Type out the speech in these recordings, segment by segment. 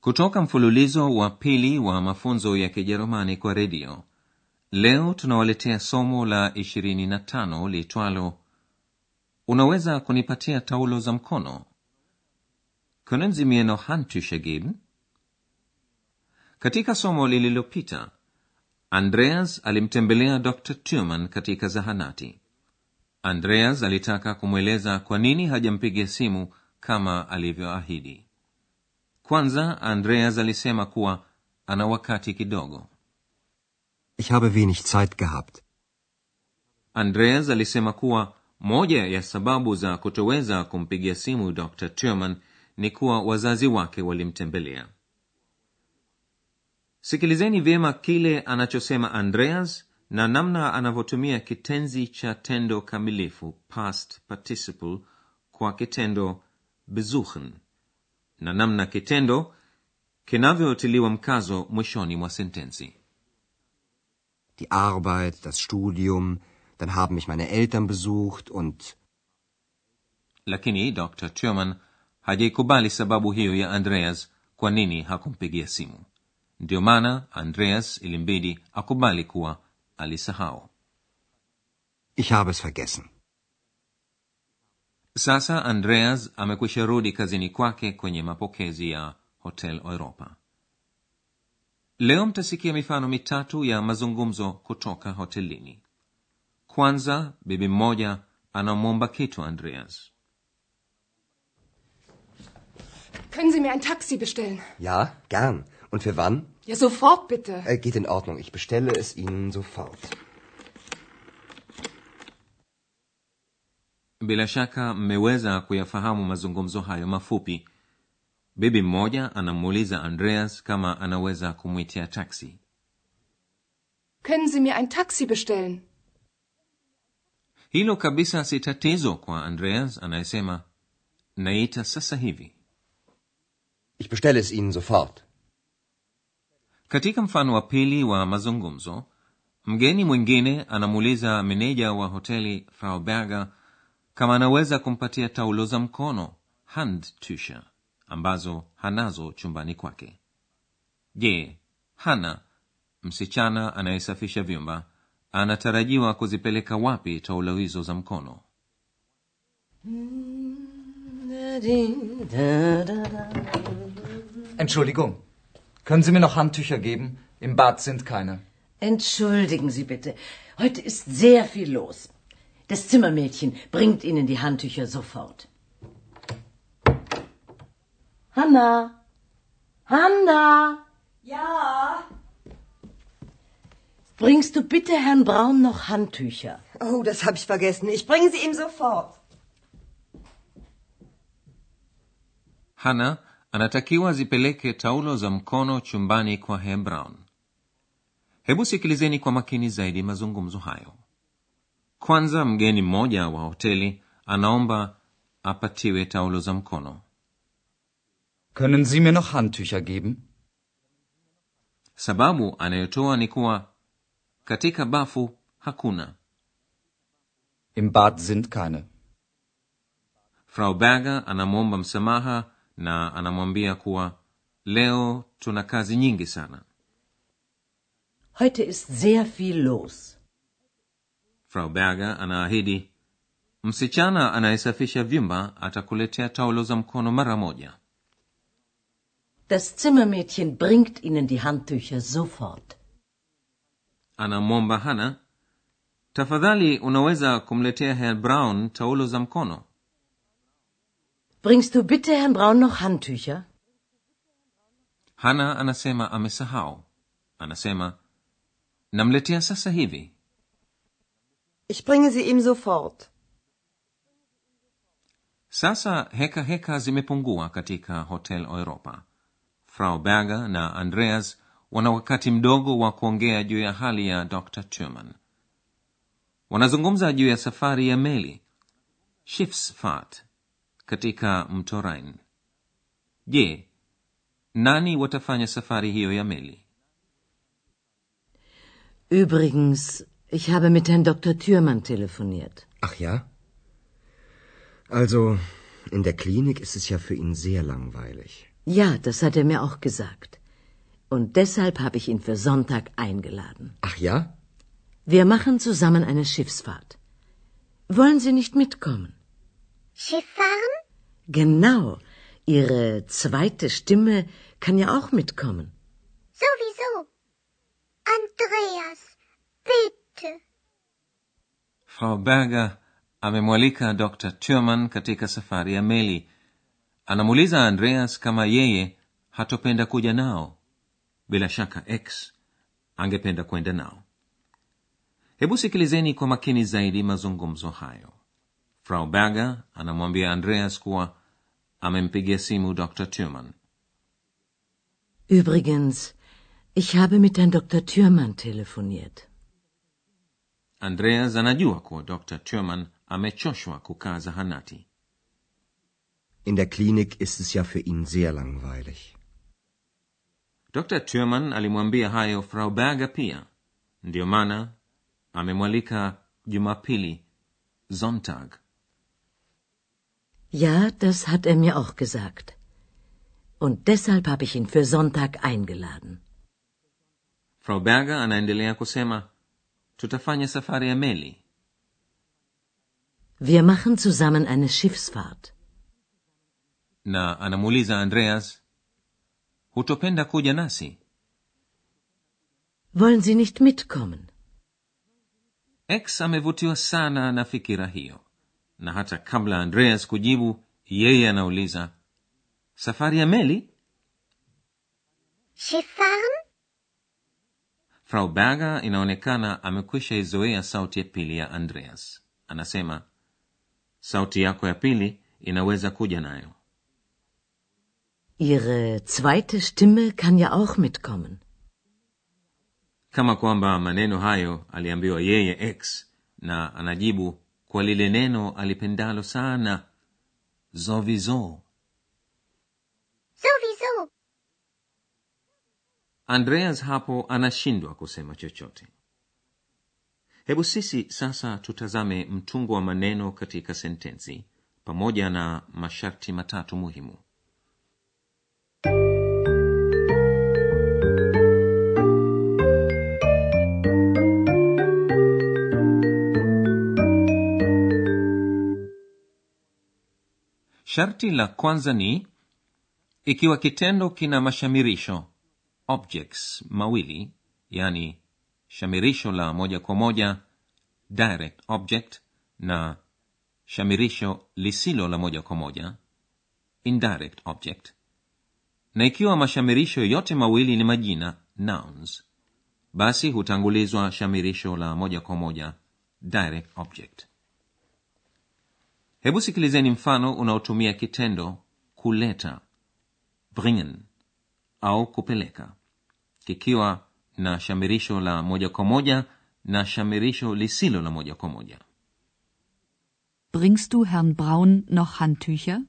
kutoka mfululizo wa pili wa mafunzo ya Kijerumani kwa redio, leo tunawaletea somo la 25 liitwalo Unaweza kunipatia taulo za mkono? Können Sie? Katika somo lililopita, Andreas alimtembelea Dr. turman katika zahanati. Andreas alitaka kumweleza kwa nini hajampiga simu kama alivyoahidi. Kwanza, Andreas alisema kuwa ana wakati kidogo. Ich habe wenig Zeit gehabt. Andreas alisema kuwa moja ya sababu za kutoweza kumpigia simu Dr. turman ni kuwa wazazi wake walimtembelea. Sikilizeni vyema kile anachosema Andreas na namna anavyotumia kitenzi cha tendo kamilifu past participle kwa kitendo besuchen na namna kitendo kinavyotiliwa mkazo mwishoni mwa sentensi. Die Arbeit, das Studium, dann haben mich meine Eltern besucht und lakini dr turman hajaikubali sababu hiyo ya andreas kwa nini hakumpigia simu ndiyo maana andreas ilimbidi akubali kuwa alisahau ich habe es vergessen. Sasa andreas amekwisha rudi kazini kwake kwenye mapokezi ya hotel europa leo mtasikia mifano mitatu ya mazungumzo kutoka hotelini kwanza bibi mmoja anamwomba kitu andreas Können Sie mir ein Taxi bestellen? Ja, gern. Und für wann? Ja, sofort bitte. Äh, geht in Ordnung. Ich bestelle es Ihnen sofort. Bila shaka mmeweza kuyafahamu mazungumzo hayo mafupi bibi mmoja anamuuliza andreas kama anaweza kumwitia taksi Können Sie mir ein Taxi bestellen? hilo kabisa si tatizo kwa andreas anayesema naita sasa hivi Ich bestelle es Ihnen sofort. katika mfano wa pili wa mazungumzo mgeni mwingine anamuuliza meneja wa hoteli frau berger kama anaweza kumpatia taulo za mkono handtücher ambazo hanazo chumbani kwake je hana msichana anayesafisha vyumba anatarajiwa kuzipeleka wapi taulo hizo za mkono Entschuldigung. Können Sie mir noch Handtücher geben? Im Bad sind keine. Entschuldigen Sie bitte. Heute ist sehr viel los. Das Zimmermädchen bringt Ihnen die Handtücher sofort. Hanna! Hanna! Ja. Bringst du bitte Herrn Braun noch Handtücher? Oh, das habe ich vergessen. Ich bringe sie ihm sofort. hana anatakiwa zipeleke taulo za mkono chumbani kwa Herr brown hebu sikilizeni kwa makini zaidi mazungumzo hayo kwanza mgeni mmoja wa hoteli anaomba apatiwe taulo za mkono Können Sie mir noch Handtücher geben? sababu anayotoa ni kuwa katika bafu hakuna Im Bad sind keine. frau berger anamwomba msamaha na anamwambia kuwa leo tuna kazi nyingi sana Heute ist sehr viel los. Frau berger anaahidi msichana anayesafisha vyumba atakuletea taulo za mkono mara moja Das Zimmermädchen bringt Ihnen die Handtücher sofort. anamwomba hana tafadhali unaweza kumletea herr brown taulo za mkono Bringst du bitte Herrn Braun noch Handtücher? hana anasema amesahau anasema namletea sasa hivi Ich bringe sie ihm sofort. sasa heka heka zimepungua katika hotel europa. Frau berger na andreas wana wakati mdogo wa kuongea juu ya hali ya dr turman wanazungumza juu ya safari ya meli schiffsfahrt katika mto rhine je nani watafanya safari hiyo ya meli? Übrigens, ich habe mit Herrn Dr. Thürmann telefoniert. Ach ja? Also, in der Klinik ist es ja für ihn sehr langweilig. Ja, das hat er mir auch gesagt. Und deshalb habe ich ihn für Sonntag eingeladen. Ach ja? Wir machen zusammen eine Schiffsfahrt. Wollen Sie nicht mitkommen? Schiff fahren? Genau. Ihre zweite Stimme kann ja auch mitkommen. Frau berger amemwalika dr turman katika safari ya meli anamuuliza andreas kama yeye hatopenda kuja nao bila shaka x angependa kwenda nao hebu sikilizeni kwa makini zaidi mazungumzo hayo frau berger anamwambia andreas kuwa amempigia simu dr turman Übrigens, ich habe mit Herrn Dr. turman telefoniert. Andreas anajua kuwa dr turman amechoshwa kukaa zahanati In der Klinik ist es ja für ihn sehr langweilig. dr turman alimwambia hayo frau berger pia ndiyo maana amemwalika jumapili sonntag Ja, das hat er mir auch gesagt. Und deshalb habe ich ihn für Sonntag eingeladen. frau berger anaendelea kusema tutafanya safari ya meli Wir machen zusammen eine Schiffsfahrt. na anamuuliza andreas hutopenda kuja nasi Wollen Sie nicht mitkommen? x amevutiwa sana na fikira hiyo na hata kabla andreas kujibu yeye anauliza safari ya meli Schiff fahren? Frau berger inaonekana amekwisha izoea sauti ya pili ya andreas. Anasema sauti yako ya pili inaweza kuja nayo. Ihre zweite Stimme kann ja auch mitkommen. kama kwamba maneno hayo aliambiwa yeye x na anajibu kwa lile neno alipendalo sana zovizo andreas hapo anashindwa kusema chochote. Hebu sisi sasa tutazame mtungo wa maneno katika sentensi pamoja na masharti matatu muhimu. Sharti la kwanza ni ikiwa kitendo kina mashamirisho objects mawili yani shamirisho la moja kwa moja direct object na shamirisho lisilo la moja kwa moja indirect object. Na ikiwa mashamirisho yote mawili ni majina nouns basi hutangulizwa shamirisho la moja kwa moja direct object. Hebu sikilizeni mfano unaotumia kitendo kuleta bringen au kupeleka kikiwa na shamirisho la moja kwa moja na shamirisho lisilo la moja kwa moja. Bringst du Herrn Braun noch Handtücher?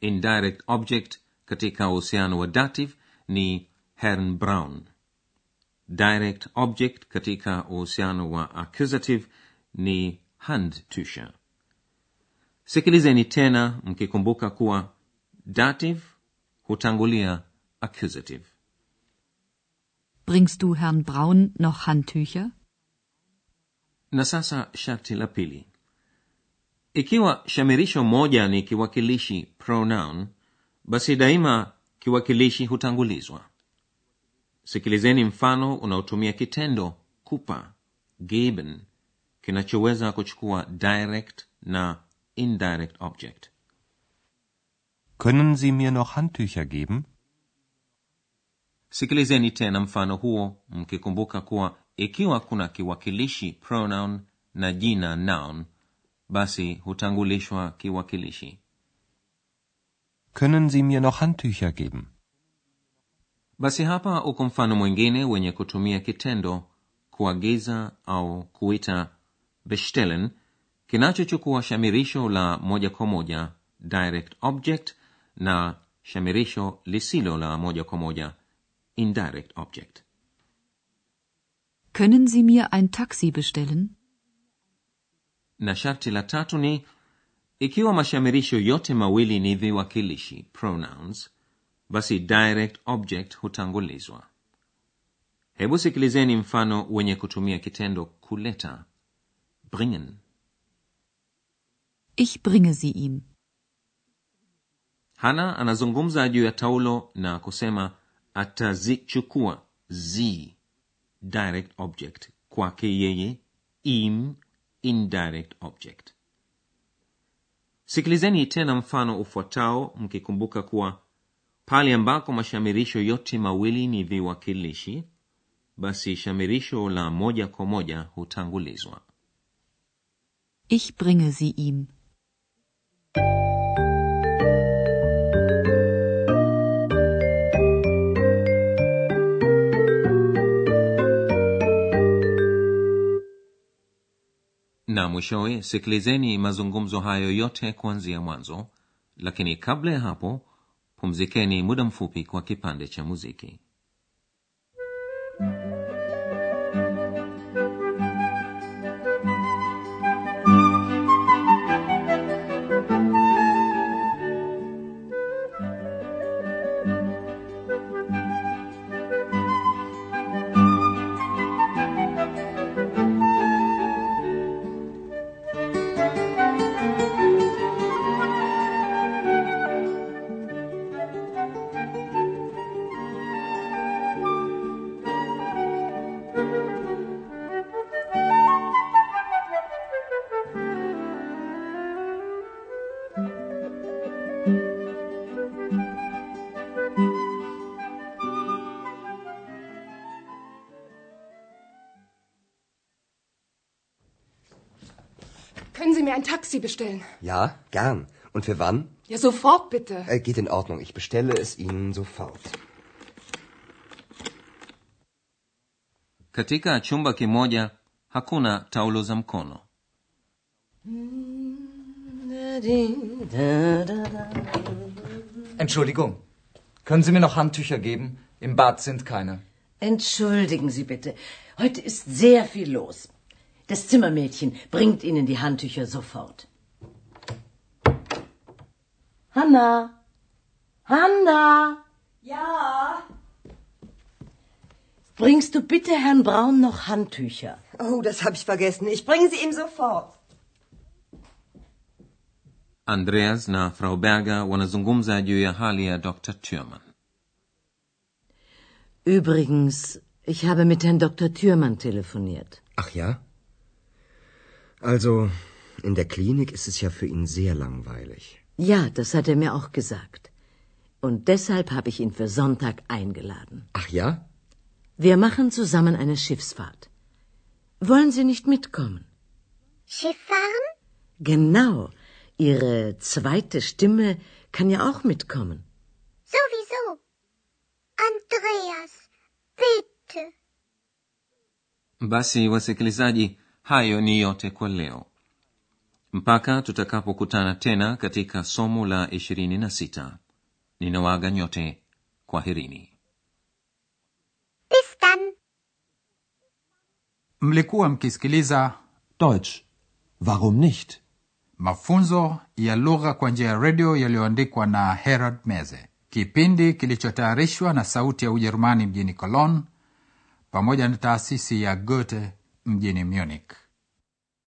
indirect object katika uhusiano wa dative ni herrn brown direct object katika uhusiano wa accusative ni handtücher. Sikilizeni tena mkikumbuka kuwa dative hutangulia accusative Bringst du Herrn Braun noch Handtücher? na sasa sharti la pili ikiwa shamirisho moja ni kiwakilishi pronoun basi daima kiwakilishi hutangulizwa sikilizeni mfano unaotumia kitendo kupa geben kinachoweza kuchukua direct na indirect object Können Sie mir noch Handtücher geben? Sikilizeni tena mfano huo mkikumbuka kuwa ikiwa kuna kiwakilishi pronoun na jina noun basi hutangulishwa kiwakilishi Können Sie mir noch Handtücher geben? basi hapa uko mfano mwingine wenye kutumia kitendo kuagiza au kuita bestellen kinachochukua shamirisho la moja kwa moja direct object na shamirisho lisilo la moja kwa moja indirect object Können Sie mir ein Taxi bestellen? na sharti la tatu ni ikiwa mashamirisho yote mawili ni viwakilishi pronouns basi direct object hutangulizwa hebu sikilizeni mfano wenye kutumia kitendo kuleta bringen Ich bringe sie ihm. hana anazungumza juu ya taulo na kusema atazichukua z direct object kwake yeye im indirect object sikilizeni tena mfano ufuatao mkikumbuka kuwa pale ambako mashamirisho yote mawili ni viwakilishi basi shamirisho la moja kwa moja hutangulizwa Ich bringe sie ihm. Mwishowe sikilizeni mazungumzo hayo yote kuanzia mwanzo. Lakini kabla ya hapo pumzikeni muda mfupi kwa kipande cha muziki Taxi bestellen? Ja, gern. Und für wann? Ja, sofort bitte. Äh, geht in Ordnung. Ich bestelle es Ihnen sofort. katika chumba kimoja hakuna taulo za mkono Entschuldigung. Können Sie mir noch Handtücher geben? Im Bad sind keine. Entschuldigen Sie bitte. Heute ist sehr viel los. Das Zimmermädchen bringt Ihnen die Handtücher sofort. Hanna! Hanna! Ja. Bringst du bitte Herrn Braun noch Handtücher? Oh, das habe ich vergessen. Ich bringe sie ihm sofort. andreas na frau berger wanazungumza juu ya hali ya dr Thürmann. Übrigens, ich habe mit Herrn Dr. Thürmann telefoniert. Ach ja? Also, in der Klinik ist es ja für ihn sehr langweilig. Ja, das hat er mir auch gesagt. Und deshalb habe ich ihn für Sonntag eingeladen. Ach ja? Wir machen zusammen eine Schiffsfahrt. Wollen Sie nicht mitkommen? Schiff fahren? Genau. Ihre zweite Stimme kann ja auch mitkommen. Sowieso. Andreas, bitte. basi wasikilizaji hayo ni yote kwa leo mpaka tutakapokutana tena katika somo la ishirini na sita ninawaaga nyote kwaherini Bis dann. mlikuwa mkisikiliza Deutsch. Warum nicht? mafunzo ya lugha kwa njia ya redio yaliyoandikwa na herald meze kipindi kilichotayarishwa na sauti ya ujerumani mjini cologne pamoja na taasisi ya goethe mjini munich